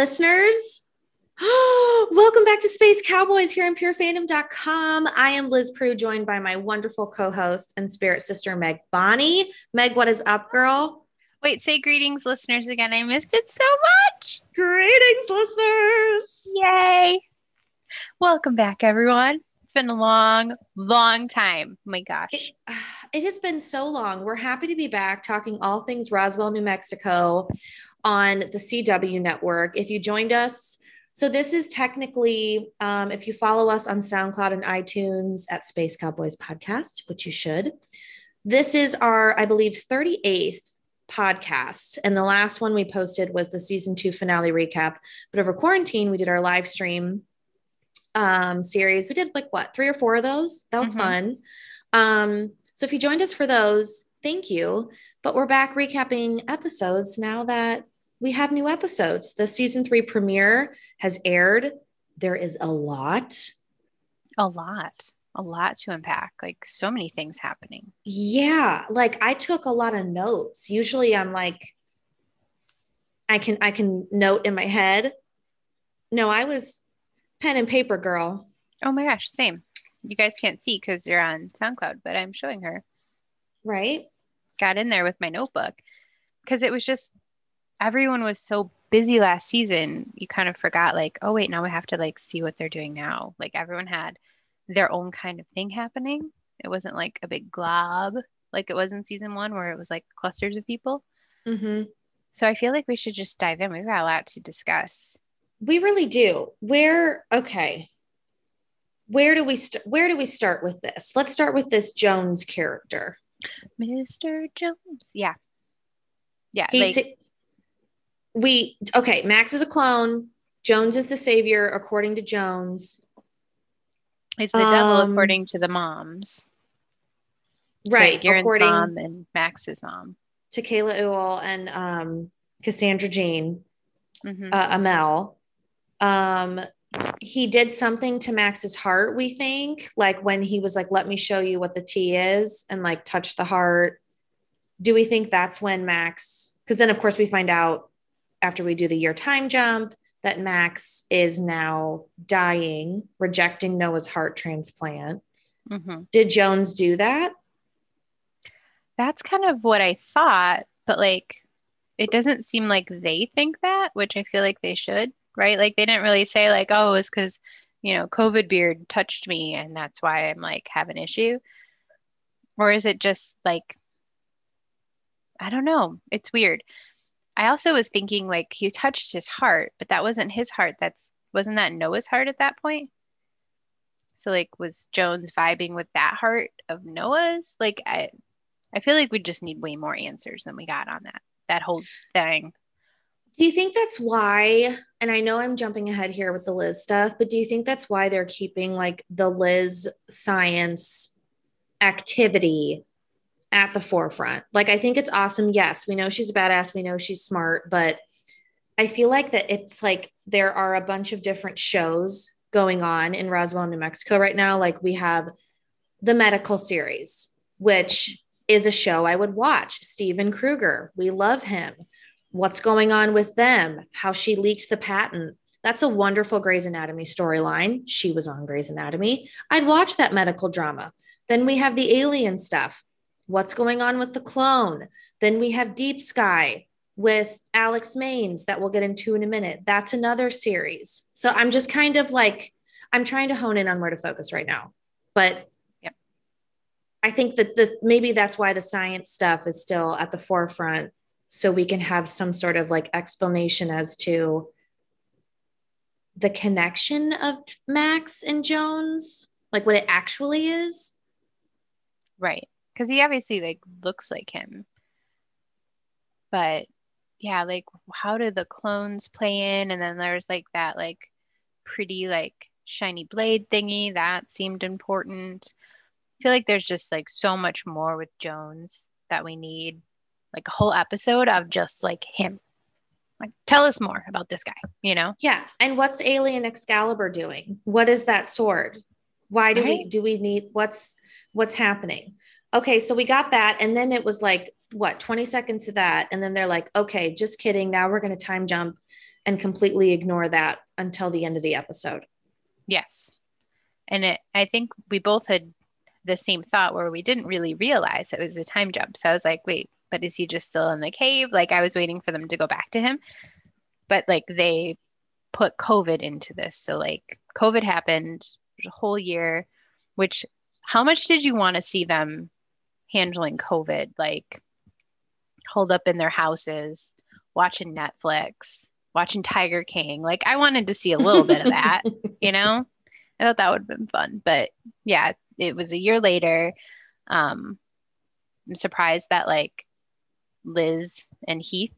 Listeners. Welcome back to Space Cowboys here on purefandom.com. I am Liz Prue, joined by my wonderful co host and spirit sister, Meg Bonnie. Meg, what is up, girl? Wait, say greetings, listeners, again. I missed it so much. Greetings, listeners. Yay. Welcome back, everyone. It's been a long, long time. Oh my gosh. It, it has been so long. We're happy to be back talking all things Roswell, New Mexico on the CW network. If you joined us, so this is technically, um, if you follow us on SoundCloud and iTunes at Space Cowboys Podcast, which you should, this is our, I believe, 38th podcast. And the last one we posted was the season two finale recap. But over quarantine, we did our live stream um, series. We did like what, three or four of those? That was mm-hmm. fun. Um, so if you joined us for those, thank you. But we're back recapping episodes now that we have new episodes. The season three premiere has aired. There is a lot. A lot. A lot to unpack. Like so many things happening. Yeah. Like I took a lot of notes. Usually I'm like, I can I can note in my head. No, I was pen and paper girl. Oh my gosh, same. You guys can't see because you're on SoundCloud, but I'm showing her. Right. Got in there with my notebook because it was just everyone was so busy last season, you kind of forgot, like, oh, wait, now we have to like see what they're doing now. Like everyone had their own kind of thing happening. It wasn't like a big glob like it was in season one where it was like clusters of people. Mm-hmm. So I feel like we should just dive in. We've got a lot to discuss. We really do. Where, okay. Where do we st- where do we start with this? Let's start with this Jones character. Mr. Jones. Yeah. Yeah. He's, like, we okay max is a clone. Jones is the savior according to jones. He's the um, devil according to the moms. Right so according mom and max's mom. to kayla Ewell and um cassandra jean mm-hmm. uh, Amell. Um he did something to max's heart we think like when he was like let me show you what the t is and like touch the heart. Do we think that's when max because then of course we find out after we do the year time jump that Max is now dying, rejecting Noah's heart transplant. Mm-hmm. Did Jones do that? That's kind of what I thought, but like it doesn't seem like they think that, which I feel like they should, right? Like they didn't really say like, oh, it's because you know, COVID beard touched me and that's why I'm like have an issue. Or is it just like I don't know. It's weird. I also was thinking like he touched his heart, but that wasn't his heart. That's wasn't that Noah's heart at that point? So like was Jones vibing with that heart of Noah's? Like I I feel like we just need way more answers than we got on that that whole thing. Do you think that's why? And I know I'm jumping ahead here with the Liz stuff, but do you think that's why they're keeping like the Liz science activity at the forefront. Like, I think it's awesome. Yes, we know she's a badass. We know she's smart, but I feel like that it's like there are a bunch of different shows going on in Roswell, New Mexico right now. Like, we have the medical series, which is a show I would watch. Steven Krueger, we love him. What's going on with them? How she leaked the patent. That's a wonderful Grey's Anatomy storyline. She was on Grey's Anatomy. I'd watch that medical drama. Then we have the alien stuff what's going on with the clone. Then we have Deep Sky with Alex Manes that we'll get into in a minute. That's another series. So I'm just kind of like, I'm trying to hone in on where to focus right now. But yep. I think that the maybe that's why the science stuff is still at the forefront. So we can have some sort of like explanation as to the connection of Max and Jones, like what it actually is. Right because he obviously like looks like him. But yeah like how do the clones play in? And then there's like that like pretty like shiny blade thingy that seemed important. I feel like there's just like so much more with jones that we need like a whole episode of just like him. Like tell us more about this guy you know? Yeah and what's alien excalibur doing? What is that sword? Why do right? we do we need what's what's happening okay, so we got that. And then it was like, what, 20 seconds to that. And then they're like, okay, just kidding. Now we're going to time jump and completely ignore that until the end of the episode. Yes. And it, I think we both had the same thought where we didn't really realize it was a time jump. So I was like, wait, but is he just still in the cave? Like I was waiting for them to go back to him. But like they put COVID into this. So like COVID happened a whole year, which how much did you want to see them handling COVID? Like hold up in their houses, watching Netflix, watching Tiger King. Like I wanted to see a little bit of that, you know? I thought that would have been fun. But yeah, it was a year later. Um, I'm surprised that like Liz and Heath,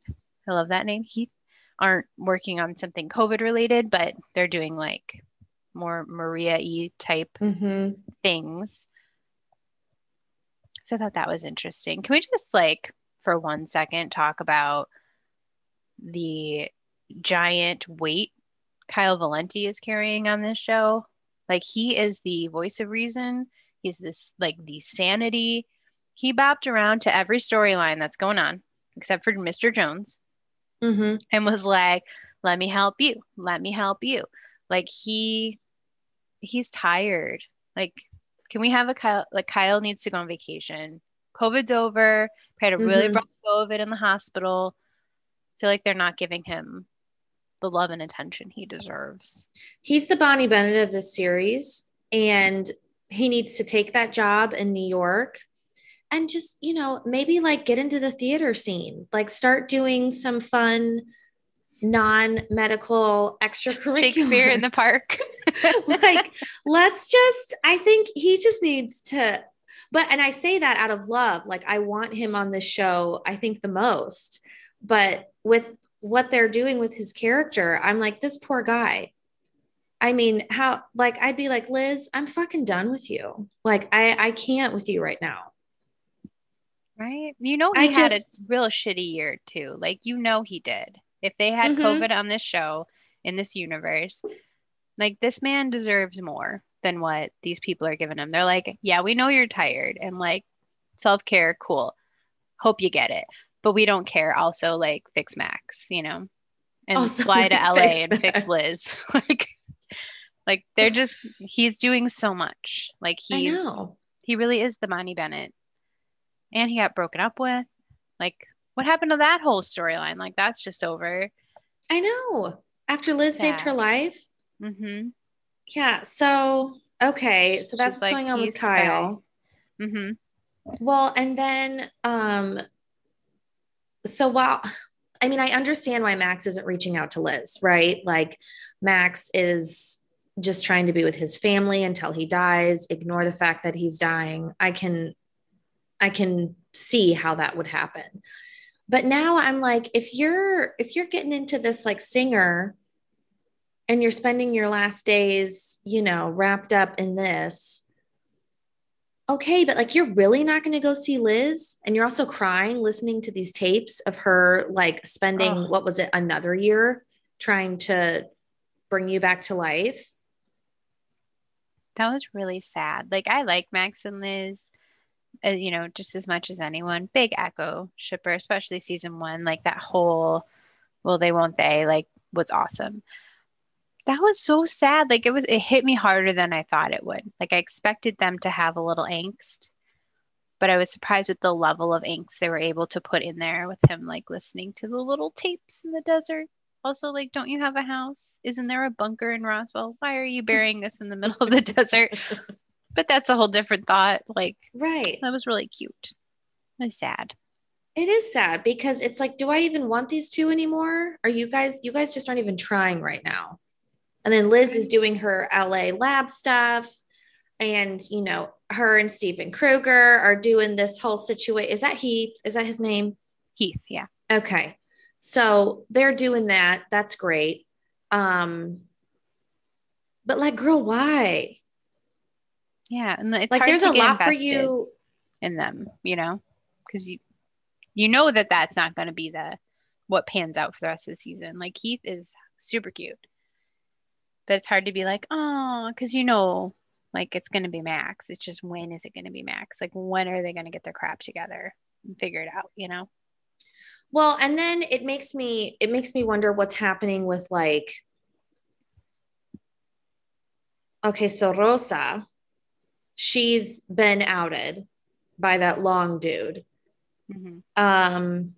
I love that name, Heath, aren't working on something COVID related, but they're doing like more Maria E type mm-hmm. things. So I thought that was interesting. Can we just like for one second talk about the giant weight Kyle Valenti is carrying on this show? Like he is the voice of reason. He's this like the sanity. He bopped around to every storyline that's going on, except for Mr. Jones, mm-hmm. and was like, "Let me help you. Let me help you." Like he, he's tired. Like, can we have a Kyle? Like Kyle needs to go on vacation. COVID's over. He had a really mm-hmm. rough COVID in the hospital. I feel like they're not giving him the love and attention he deserves. He's the Bonnie Bennett of this series, and he needs to take that job in New York and just, you know, maybe like get into the theater scene, like start doing some fun non-medical extracurricular Shakespeare in the park. like let's just I think he just needs to but and I say that out of love like I want him on this show I think the most but with what they're doing with his character, I'm like, this poor guy. I mean, how like I'd be like, Liz, I'm fucking done with you. Like, I I can't with you right now. Right. You know, he I had just, a real shitty year too. Like, you know, he did. If they had mm-hmm. COVID on this show in this universe, like this man deserves more than what these people are giving him. They're like, yeah, we know you're tired and like self care, cool. Hope you get it but we don't care. Also, like fix Max, you know, and also, fly to LA and Max. fix Liz. like, like they're just he's doing so much. Like he's he really is the Bonnie Bennett, and he got broken up with. Like, what happened to that whole storyline? Like, that's just over. I know. After Liz Sad. saved her life. Mm-hmm. Yeah. So okay. So that's She's what's like, going on with Kyle. Mm-hmm. Well, and then um so while I mean, I understand why Max isn't reaching out to Liz, right? Like Max is just trying to be with his family until he dies, ignore the fact that he's dying. I can I can see how that would happen. But now I'm like if you're if you're getting into this like singer and you're spending your last days, you know, wrapped up in this, okay, but like you're really not going to go see Liz and you're also crying listening to these tapes of her like spending oh. what was it another year trying to bring you back to life. That was really sad. Like I like Max and Liz Uh, you know just as much as anyone. Big Echo shipper, especially season 1, like that whole well they won't they like was awesome that was so sad. Like it was, it hit me harder than I thought it would. Like I expected them to have a little angst, but I was surprised with the level of angst they were able to put in there with him, like listening to the little tapes in the desert. Also, like, don't you have a house? Isn't there a bunker in Roswell? Why are you burying this in the middle of the desert? But that's a whole different thought. Like, right. That was really cute. It was sad. It is sad because it's like, do I even want these two anymore? Are you guys, you guys just aren't even trying right now. And then Liz is doing her LA lab stuff. And, you know, her and Steven Krueger are doing this whole situation. Is that Heath? Is that his name? Heath, yeah. Okay. So they're doing that. That's great. Um, but like, girl, why? Yeah. And it's like, there's a lot for you in them, you know, because you, you know that that's not going to be the, what pans out for the rest of the season. Like Keith is super cute but it's hard to be like, oh, because you know, like it's going to be Max. It's just when is it going to be Max? Like when are they going to get their crap together and figure it out? You know. Well, and then it makes me it makes me wonder what's happening with like okay, so Rosa, she's been outed by that long dude. Mm-hmm. Um,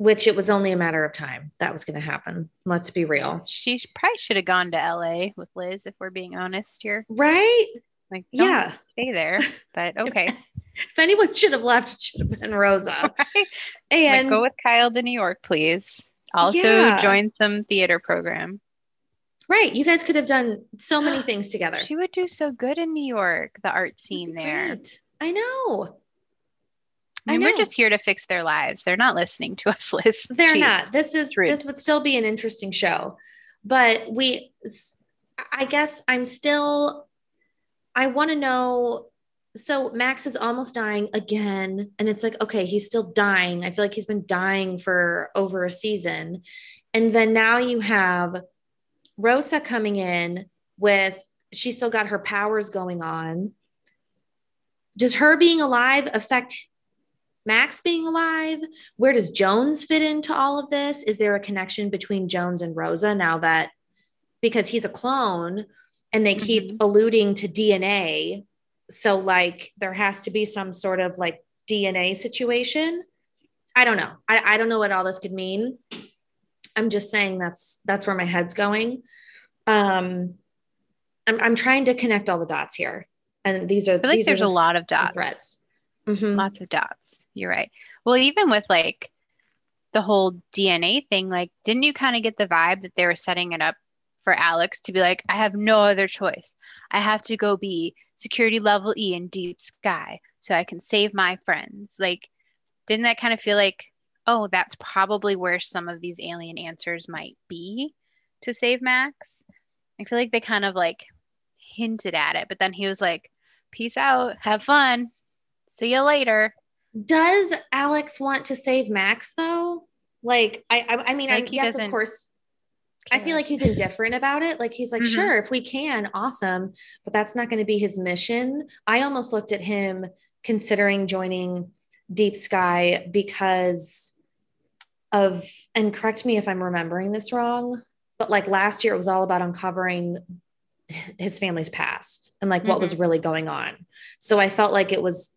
which it was only a matter of time that was going to happen. Let's be real. She probably should have gone to LA with Liz, if we're being honest here. Right? Like, yeah, stay there. But okay. if anyone should have left, it should have been Rosa. Right? And like, go with Kyle to New York, please. Also, yeah. join some theater program. Right. You guys could have done so many things together. She would do so good in New York, the art scene there. Great. I know. I, mean, we're just here to fix their lives. They're not listening to us, Liz. They're Jeez. not. This is this would still be an interesting show. But we I guess I'm still I want to know so Max is almost dying again and it's like okay, he's still dying. I feel like he's been dying for over a season. And then now you have Rosa coming in with she's still got her powers going on. Does her being alive affect Max being alive? Where does Jones fit into all of this? Is there a connection between Jones and Rosa now that because he's a clone and they keep mm-hmm. alluding to DNA? So, like, there has to be some sort of like DNA situation. I don't know. I, I don't know what all this could mean. I'm just saying that's that's where my head's going. Um, I'm I'm trying to connect all the dots here, and these are. I feel like there's the, a lot of dots. Threads. Mm-hmm. Lots of dots. You're right. Well, even with like the whole DNA thing, like, didn't you kind of get the vibe that they were setting it up for Alex to be like, I have no other choice. I have to go be security level E in deep sky so I can save my friends. Like, didn't that kind of feel like, oh, that's probably where some of these alien answers might be to save Max? I feel like they kind of like hinted at it, but then he was like, peace out, have fun. See you later. Does Alex want to save Max though? Like, I, I, I mean, like I, yes, of course. Care. I feel like he's indifferent about it. Like he's like, mm-hmm. sure, if we can, awesome, but that's not going to be his mission. I almost looked at him considering joining Deep Sky because of, and correct me if I'm remembering this wrong, but like last year it was all about uncovering his family's past and like mm-hmm. what was mm-hmm. really going on. So I felt like it was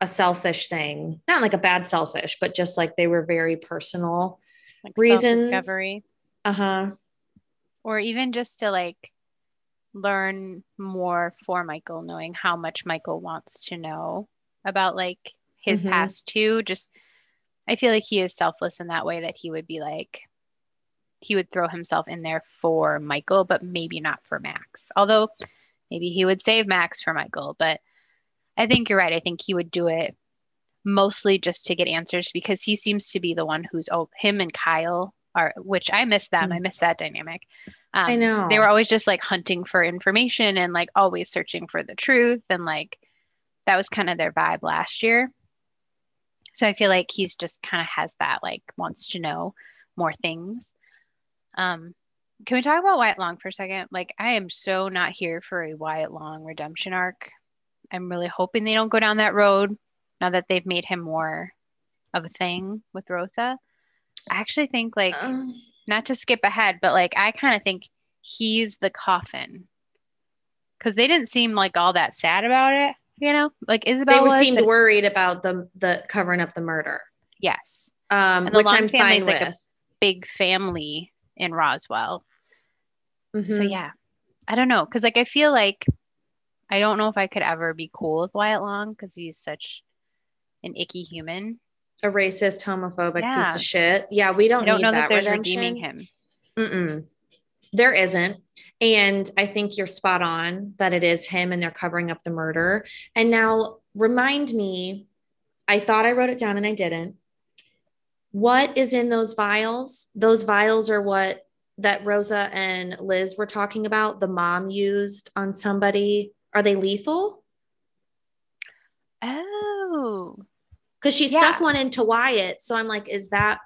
a selfish thing, not like a bad selfish, but just like they were very personal like reasons. Uh huh. Or even just to like learn more for Michael, knowing how much Michael wants to know about like his mm-hmm. past too. Just, I feel like he is selfless in that way that he would be like, he would throw himself in there for Michael, but maybe not for Max. Although maybe he would save Max for Michael, but I think you're right. I think he would do it mostly just to get answers because he seems to be the one who's oh him and Kyle are which I miss them. Mm. I miss that dynamic. Um, I know they were always just like hunting for information and like always searching for the truth and like that was kind of their vibe last year. So I feel like he's just kind of has that like wants to know more things. Um, can we talk about Wyatt Long for a second? Like I am so not here for a Wyatt Long redemption arc. I'm really hoping they don't go down that road now that they've made him more of a thing with Rosa. I actually think like um, not to skip ahead, but like I kind of think he's the coffin because they didn't seem like all that sad about it. You know, like Isobel. They seemed worried about the the covering up the murder. Yes, um, which I'm fine with. Like big family in Roswell. Mm-hmm. So yeah, I don't know because like I feel like I don't know if I could ever be cool with Wyatt Long because he's such an icky human. A racist, homophobic yeah. piece of shit. Yeah, we don't, don't need know that, that there's redemption. redeeming him. Mm-mm. There isn't. And I think you're spot on that it is him and they're covering up the murder. And now remind me, I thought I wrote it down and I didn't. What is in those vials? Those vials are what that Rosa and Liz were talking about, the mom used on somebody are they lethal? Oh. Because she yeah. stuck one into Wyatt. So I'm like, is that,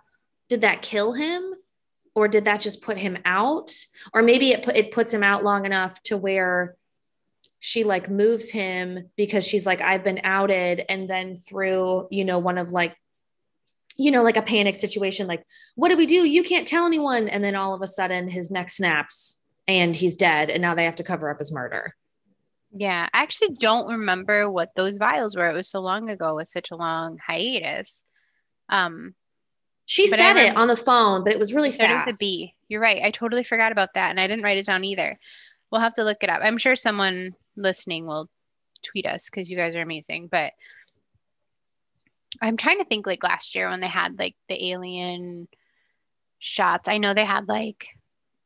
did that kill him? Or did that just put him out? Or maybe it, put, it puts him out long enough to where she like moves him because she's like, I've been outed. And then through, you know, one of like you know, like a panic situation, like, what do we do? You can't tell anyone. And then all of a sudden his neck snaps and he's dead. And now they have to cover up his murder. Yeah, I actually don't remember what those vials were. It was so long ago with such a long hiatus. Um, she said it on the phone, but it was really fast. It B. You're right. I totally forgot about that, and I didn't write it down either. We'll have to look it up. I'm sure someone listening will tweet us because you guys are amazing. But I'm trying to think like last year when they had like the alien shots. I know they had like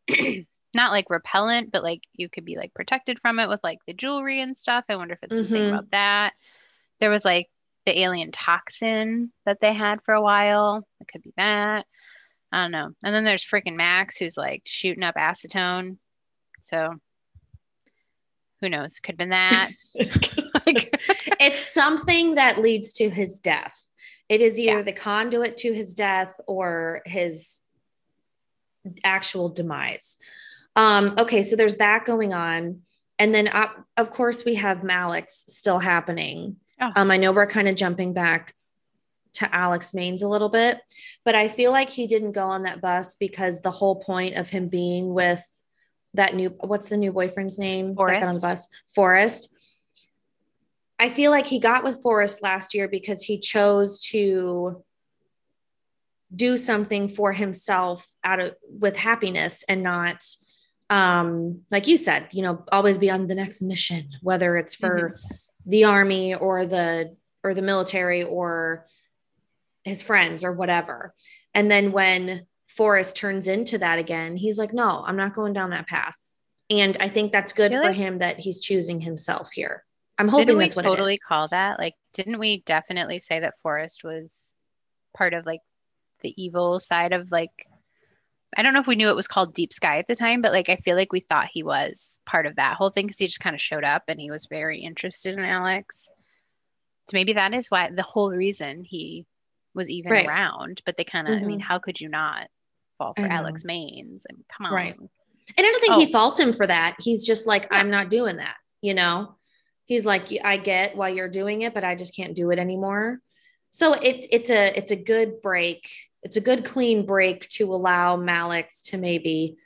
not like repellent, but like you could be like protected from it with like the jewelry and stuff. I wonder if it's mm-hmm. something about that. There was like the alien toxin that they had for a while. It could be that. I don't know. And then there's freaking Max who's like shooting up acetone. So who knows? Could have been that. it's something that leads to his death. It is either yeah. the conduit to his death or his actual demise. Um, okay, so there's that going on. And then, uh, of course, we have Malex still happening. Oh. Um, I know we're kind of jumping back to Alex Manes a little bit, but I feel like he didn't go on that bus because the whole point of him being with that new, what's the new boyfriend's name Forrest. that got on the bus? Forrest. I feel like he got with Forrest last year because he chose to do something for himself out of with happiness and not um like you said you know always be on the next mission whether it's for mm-hmm. The army or the or the military or his friends or whatever. And then when Forrest turns into that again he's like no I'm not going down that path. And I think that's good really? for him that he's choosing himself here. I'm hoping didn't that's we what totally call that? Like didn't we definitely say that Forrest was part of like the evil side of like I don't know if we knew it was called Deep Sky at the time, but like I feel like we thought he was part of that whole thing because he just kind of showed up and he was very interested in Alex. So maybe that is why the whole reason he was even right. around. But they kind of, mm-hmm. I mean, mm-hmm. how could you not fall for Alex Manes? And come on. Right. And I don't think oh. he faults him for that. He's just like, yeah. I'm not doing that, you know? He's like, I get why you're doing it, but I just can't do it anymore. So it's it's a it's a good break it's a good clean break to allow Malex to maybe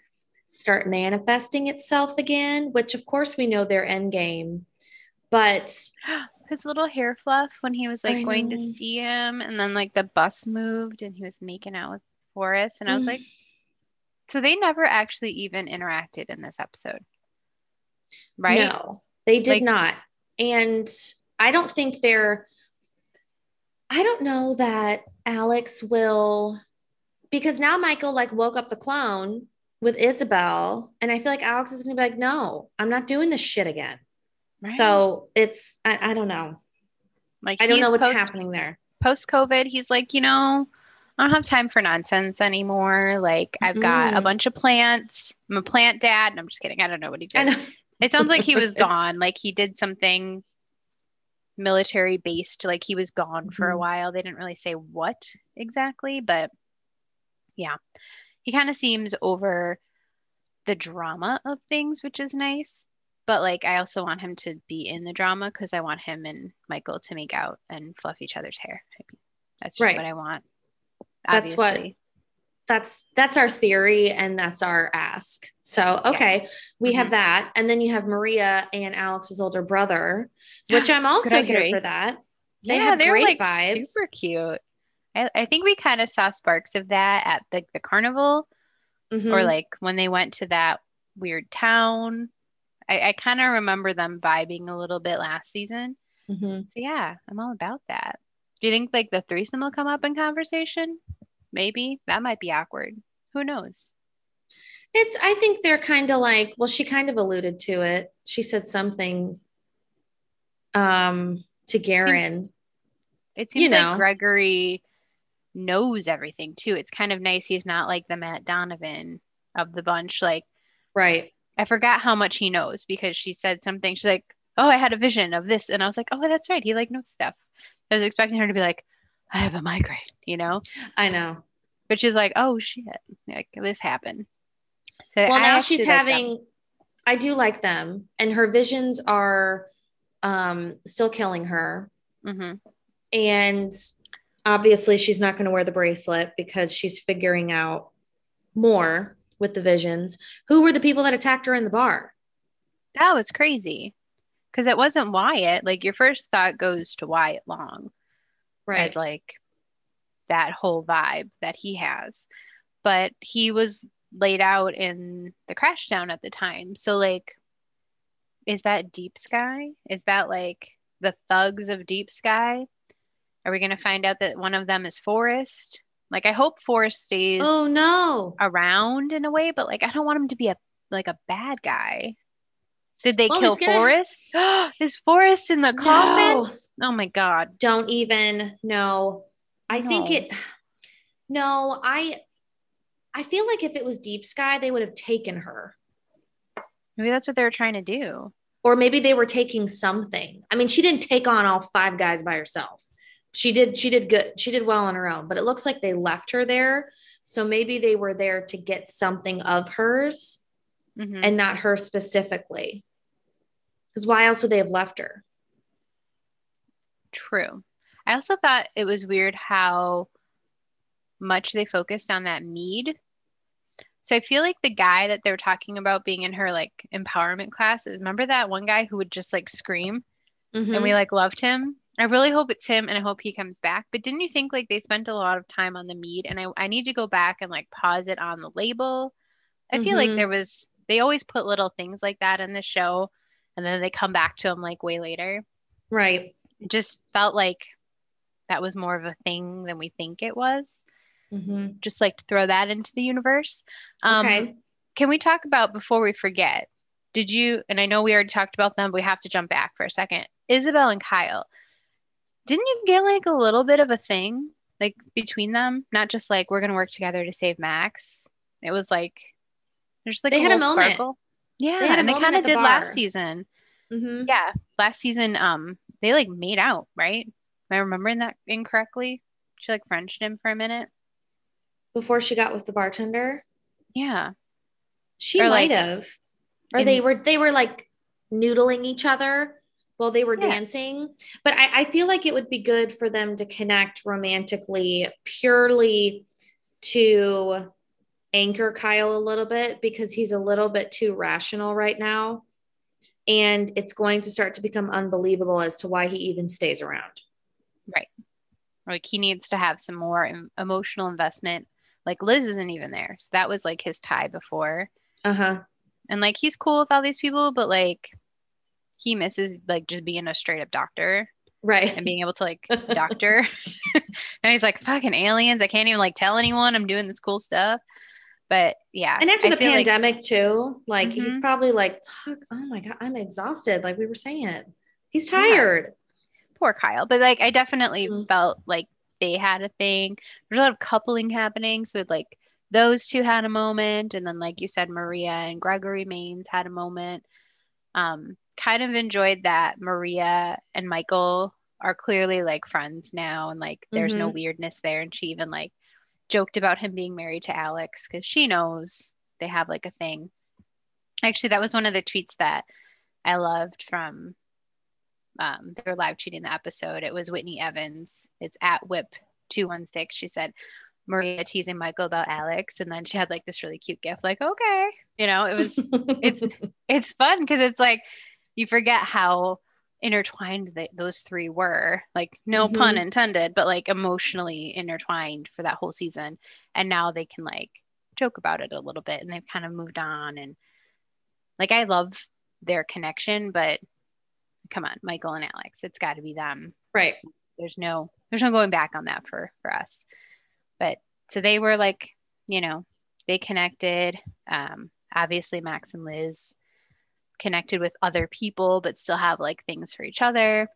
start manifesting itself again, which of course we know their end game. But his little hair fluff when he was like I going know. to see him, and then like the bus moved and he was making out with Forrest, and I was like, so they never actually even interacted in this episode, right? No, they did like, not, and I don't think they're. I don't know that Alex will, because now Michael like woke up the clone with Isobel, and I feel like Alex is gonna be like, no, I'm not doing this shit again. Right. So it's I, I, don't know. Like I don't know what's post, happening there. Post COVID, he's like, you know, I don't have time for nonsense anymore. Like I've got a mm. bunch of plants. I'm a plant dad. And I'm just kidding. I don't know what he did. It sounds like he was gone. Like he did something military based like he was gone mm-hmm. for a mm-hmm. while they didn't really say what exactly but yeah he kind of seems over the drama of things which is nice but like i also want him to be in the drama because i want him and michael to make out and fluff each other's hair that's just right. what i want obviously. that's what that's that's our theory and that's our ask. So okay, yeah. we mm-hmm. have that, and then you have Maria and Alex's older brother, which I'm also here for that. They yeah, have they're great like vibes. super cute. I, I think we kind of saw sparks of that at the the carnival, mm-hmm. or like when they went to that weird town. I, I kind of remember them vibing a little bit last season. Mm-hmm. So yeah, I'm all about that. Do you think like the threesome will come up in conversation? Maybe that might be awkward. Who knows? It's, I think they're kind of like, well, she kind of alluded to it. She said something um, to Garen. It seems you know. like Gregory knows everything too. It's kind of nice. He's not like the Matt Donovan of the bunch. Like, right. I forgot how much he knows because she said something. She's like, "Oh, I had a vision of this," and I was like, "Oh, that's right. He like knows stuff." I was expecting her to be like, I have a migraine, you know? I know. But she's like, oh shit, like this happened. So well, I now she's having. I do like them, and her visions are um still killing her. Mm-hmm. And Obviously, she's not going to wear the bracelet because she's figuring out more with the visions. Who were the people that attacked her in the bar? That was crazy. Because it wasn't Wyatt. Like your first thought goes to Wyatt Long. Right. As like that whole vibe that he has. But he was laid out in the Crashdown at the time. So like is that Deep Sky? Is that like the thugs of Deep Sky? Are we going to find out that one of them is Forrest? Like I hope Forrest stays Oh no. around in a way, but like I don't want him to be a like a bad guy. Did they Well, kill he's gonna- is Forrest in the coffin? No. Oh my god. Don't even know. I think it No, I I feel like if it was Deep Sky, they would have taken her. Maybe that's what they were trying to do. Or maybe they were taking something. I mean, she didn't take on all five guys by herself. She did she did good. She did well on her own, but it looks like they left her there. So maybe they were there to get something of hers Mhm. and not her specifically. Because why else would they have left her? True. I also thought it was weird how much they focused on that mead. So I feel like the guy that they're talking about being in her like empowerment classes, remember that one guy who would just like scream and Mm-hmm. we like loved him? I really hope it's him and I hope he comes back. But didn't you think like they spent a lot of time on the mead and I, I need to go back and like pause it on the label? I feel like Mhm. there was they always put little things like that in the show and then they come back to them like way later. right. It just felt like that was more of a thing than we think it was. Mm-hmm. Just like to throw that into the universe. Um, okay. Can we talk about before we forget? Did you? And I know we already talked about them, but we have to jump back for a second. Isobel and Kyle. Didn't you get like a little bit of a thing like between them? Not just like we're gonna work together to save Max. It was like there's like They had a moment. sparkle. Yeah, had a and they moment kind of did bar. last season. Mm-hmm. Yeah, last season, um, they like made out, right? Am I remembering that incorrectly? She like Frenched him for a minute. Before she got with the bartender, Yeah, she Or, might like, have, or in- they were they were like noodling each other while they were Yeah. dancing. But I, I feel like it would be good for them to connect romantically, purely to anchor Kyle a little bit because he's a little bit too rational right now. And it's going to start to become unbelievable as to why he even stays around. Right. Like he needs to have some more em- emotional investment. Like Liz isn't even there, so that was like his tie before. Uh huh. And like he's cool with all these people, but like he misses like just being a straight up doctor Right. and being able to like doctor. now he's like fucking aliens. I can't even like tell anyone I'm doing this cool stuff. But yeah, And after I the feel like- pandemic too, like he's Mhm. probably like, fuck, oh my God, I'm exhausted. Like we were saying. He's Yeah. tired. poor Kyle. But like I definitely Mhm. felt like they had a thing. There's a lot of coupling happening. So like those two had a moment. And then like you said, Maria and Gregory Manes had a moment. Um, kind of enjoyed that Maria and Michael are clearly like friends now and like there's no weirdness there. And she even like joked about him being married to Alex because she knows they have like a thing. Actually, that was one of the tweets that I loved from um, their live tweeting the episode. It was Whitney Evans. It's at whip216. She said, Maria teasing Michael about Alex. And then she had like this really cute gift, like, okay. You know, it was, it's, it's fun because it's like you forget how intertwined they, those three were. Like, no Mhm. pun intended, but like emotionally intertwined for that whole season. And now they can like joke about it a little bit and they've kind of moved on. And like, I love their connection, but come on, Michael and Alex, it's got to be them. right. There's no, there's no going back on that for for us. But so they were like, you know, they connected. Um, obviously, Max and Liz connected with other people, but still have like things for each other.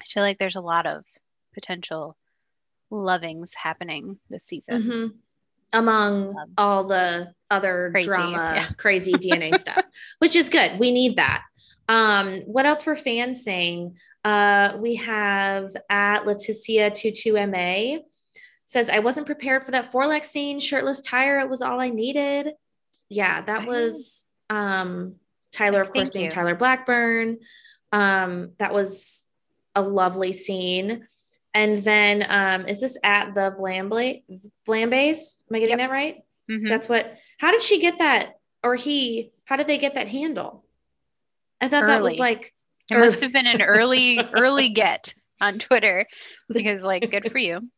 I feel like there's a lot of potential lovings happening this season. Mhm. Among Um, all the other crazy, drama, yeah. crazy DNA stuff, which is good. We need that. Um, what else were fans saying? Uh, we have at Leticia 22MA says, I wasn't prepared for that foreleg scene, shirtless tire. It was all I needed. Yeah, that was um Tyler, of course, Thank being you. Tyler Blackburn. Um, that was a lovely scene. And then um, is this at the Blamble Blambase? Am I getting Yep. that right? Mhm. That's what how did she get that? Or he, how did they get that handle? I thought that was like It must have been an early, early get on Twitter because, like, good for you.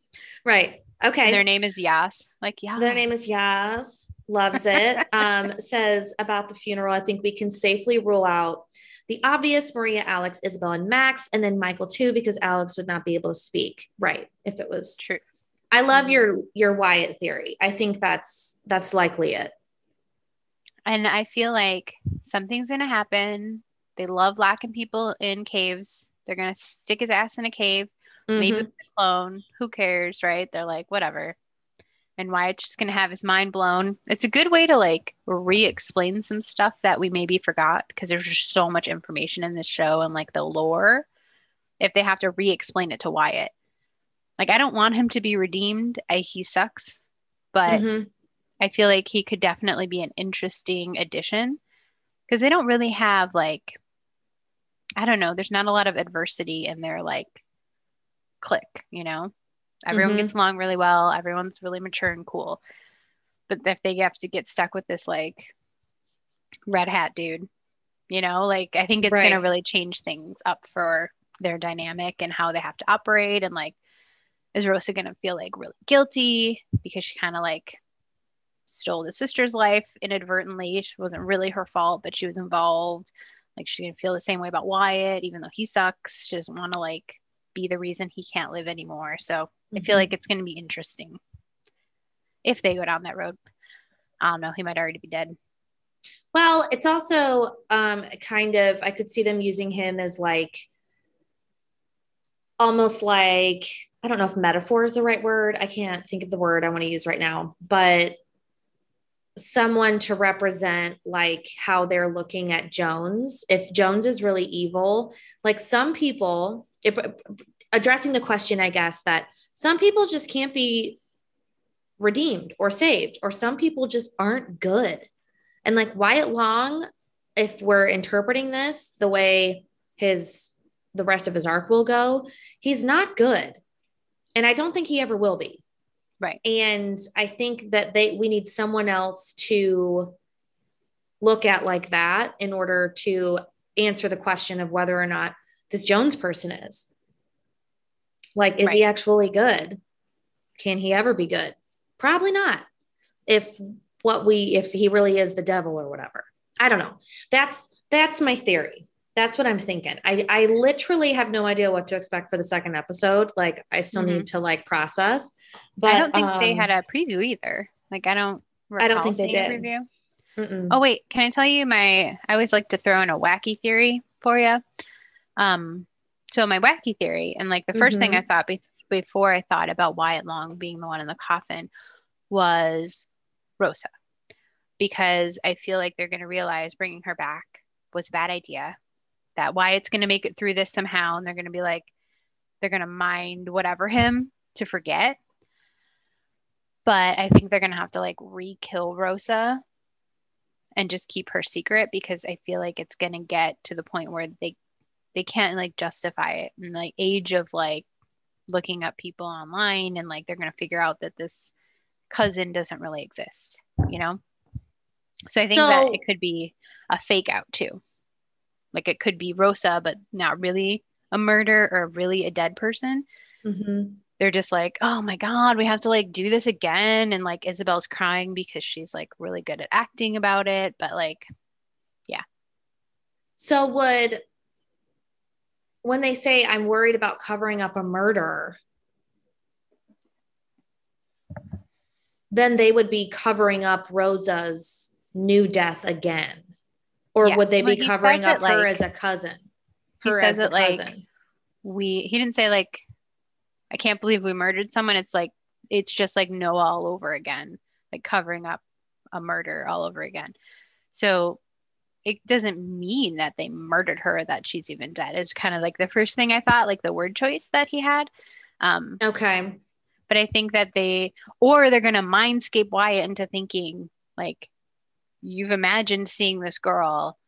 right. Okay. And their name is Yas. Like, yeah. Their name is Yas. Loves it. um, says about the funeral, I think we can safely rule out the obvious Maria, Alex, Isobel, and Max, and then Michael too, because Alex would not be able to speak. Right. If it was True. I love Mhm. your your Wyatt theory. I think that's that's likely it. And I feel like something's going to happen. They love locking people in caves. They're going to stick his ass in a cave, maybe Mhm. with a clone. Who cares, right? They're like, whatever. And Wyatt's just going to have his mind blown. It's a good way to like re explain some stuff that we maybe forgot because there's just so much information in this show and like the lore. If they have to re explain it to Wyatt, like, I don't want him to be redeemed. I, he sucks. But Mhm. I feel like he could definitely be an interesting addition because they don't really have like I don't know, there's not a lot of adversity in their like click, you know. Everyone Mhm. gets along really well, everyone's really mature and cool. But if they have to get stuck with this like red hat dude, you know, like I think it's Right. gonna really change things up for their dynamic and how they have to operate and like is Rosa gonna feel like really guilty because she kind of like stole the sister's life inadvertently. It wasn't really her fault, but she was involved. Like she's gonna feel the same way about Wyatt, even though he sucks. She doesn't want to like be the reason he can't live anymore. So I feel Mhm. like it's gonna be interesting if they go down that road. I don't know. He might already be dead. Well, it's also um kind of I could see them using him as like almost like I don't know if metaphor is the right word. I can't think of the word I want to use right now, but someone to represent like how they're looking at Jones. If Jones is really evil, like some people, if uh, addressing the question, I guess that some people just can't be redeemed or saved, or some people just aren't good. And like Wyatt Long, if we're interpreting this the way his the rest of his arc will go, he's not good. And I don't think he ever will be. Right. And I think that they we need someone else to look at like that in order to answer the question of whether or not this Jones person is. Like, is he actually good? Can he ever be good? Probably not. If what we if he really is the devil or whatever. I don't know. That's that's my theory. That's what I'm thinking. I I literally have no idea what to expect for the second episode. Like I still Mhm. need to like process. But I don't think they um, had a preview either. Like I don't. I don't think they did. Preview. mm-mm. Oh wait, can I tell you my? I always like to throw in a wacky theory for you. Um, so my wacky theory, and like the 1st thing I thought be- before I thought about Wyatt Long being the one in the coffin was Rosa, because I feel like they're going to realize bringing her back was a bad idea. That Wyatt's going to make it through this somehow, and they're going to be like, they're going to mind whatever him to forget. But I think they're going to have to like re-kill Rosa and just keep her secret because I feel like it's gonna get to the point where they they can't like justify it in like age of like looking up people online and like they're gonna figure out that this cousin doesn't really exist, you know? So I think that it could be a fake out too. Like it could be Rosa, but not really a murder or really a dead person. Mhm. They're just like, oh my God, we have to like do this again. And like Isobel's crying because she's like really good at acting about it. But like, yeah. So would when they say I'm worried about covering up a murder, then they would be covering up Rosa's new death again. Or Yes. would they Well, be covering up her like- as a cousin? He Her says as it the like- cousin. we, he didn't say like, I can't believe we murdered someone. It's like, it's just like Noah all over again, like covering up a murder all over again. So it doesn't mean that they murdered her or that she's even dead. is kind of like the first thing I thought, like the word choice that he had. Um, Okay. but I think that they, or they're going to mindscape Wyatt into thinking like, you've imagined seeing this girl,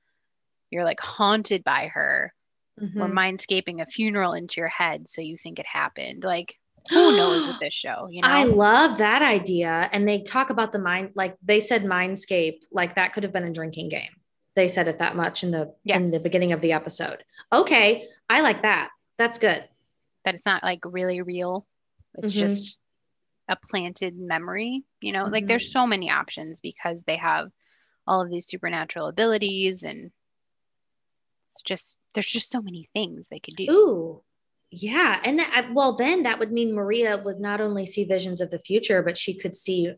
you're like haunted by her. Or Mhm. mindscaping a funeral into your head so you think it happened. Like, who knows with this show? You know, I love that idea. And they talk about the mind, like they said, Mindscape, like that could have been a drinking game. They said it that much in the in the beginning of the episode. Okay, I like that. That's good. that it's not like really real. It's Mhm. just a planted memory. You know, like there's so many options because they have all of these supernatural abilities and it's just there's just so many things they could do. Ooh, yeah. And that, well, then that would mean Maria would not only see visions of the future, but she could see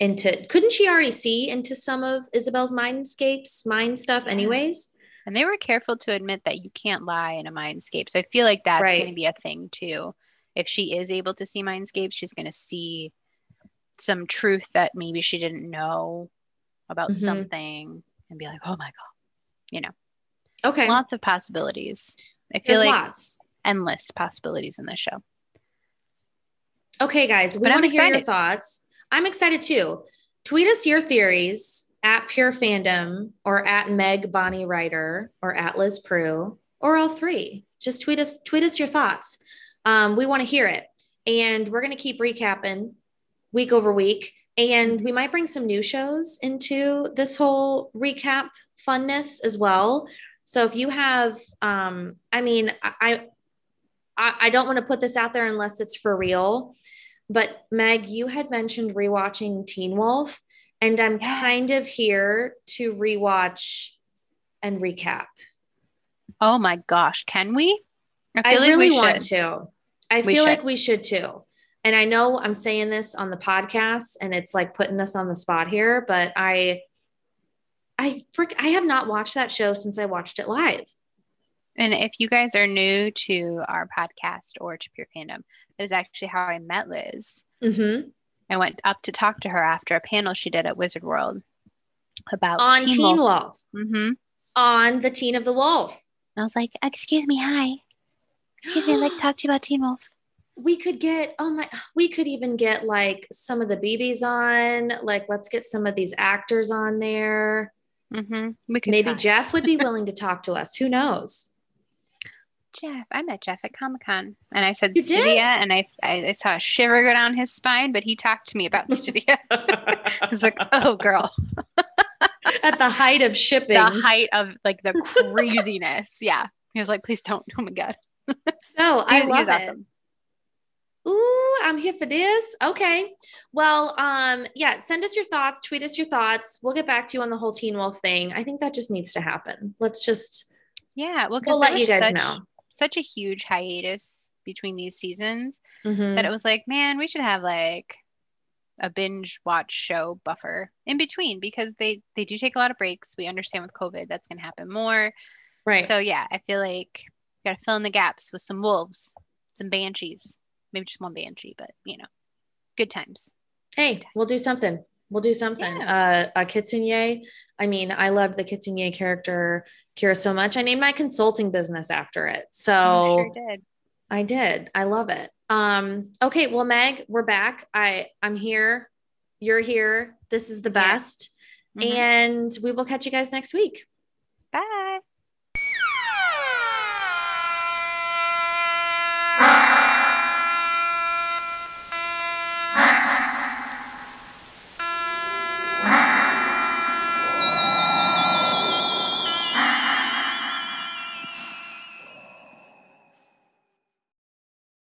into. Couldn't she already see into some of Isobel's mindscapes, mind stuff, anyways? And they were careful to admit that you can't lie in a mindscape. So I feel like that's Right. going to be a thing too. If she is able to see mindscapes, she's going to see some truth that maybe she didn't know about Mhm. something and be like, oh my God, you know, Okay, lots of possibilities. I feel there's like lots. endless possibilities in this show. Okay, guys, we want to hear your thoughts. I'm excited too. Tweet us your theories at Pure Fandom or at Meg Bonnie Writer or at Liz Prue or all three. Just tweet us, tweet us your thoughts. Um, we want to hear it, and we're going to keep recapping week over week, and we might bring some new shows into this whole recap funness as well. So if you have, um, I mean, I, I, I don't want to put this out there unless it's for real. But Meg, you had mentioned rewatching Teen Wolf, and I'm Yeah. kind of here to rewatch and recap. Oh my gosh, can we? I, feel like really we want should. to. I We feel like we should too. And I know I'm saying this on the podcast and it's like putting us on the spot here, but I I frick I have not watched that show since I watched it live. And if you guys are new to our podcast or to Pure Fandom, that is actually how I met Liz. Mm-hmm. I went up to talk to her after a panel she did at Wizard World about On Teen, Wolf. hmm On the Teen of the Wolf. I was like, "Excuse me, hi. Excuse me, I'd like to talk to you about Teen Wolf." we could get oh my we could even get like some of the bb's on like let's get some of these actors on there hmm We could maybe try. jeff would be willing to talk to us who knows Jeff. I met Jeff at Comic Con, and I said You did? And I, I I saw a shiver go down his spine, but he talked to me about Stydia. I was like, "Oh, girl." at the height of shipping the height of like the craziness. yeah. He was like, please don't. Oh my God. no i love he's it awesome. Ooh, I'm here for this. Okay. Well, um, yeah, send us your thoughts, tweet us your thoughts. We'll get back to you on the whole Teen Wolf thing. I think that just needs to happen. Let's just Yeah. Well, we'll let you guys know. Such a huge hiatus between these seasons Mhm. that it was like, man, we should have like a binge watch show buffer in between because they they do take a lot of breaks. We understand with COVID that's going to happen more. Right. So yeah, I feel like got to fill in the gaps with some wolves, some banshees, maybe just one banshee, but you know, good times. hey, we'll do something. We'll do something. Uh, a Kitsune. I mean, I love the Kitsune character Kira so much. I named my consulting business after it. So You sure did. I did. I love it. Um, okay, well, Meg, we're back. I I'm here. You're here. This is the Yeah. best. Mhm. And we will catch you guys next week. Bye.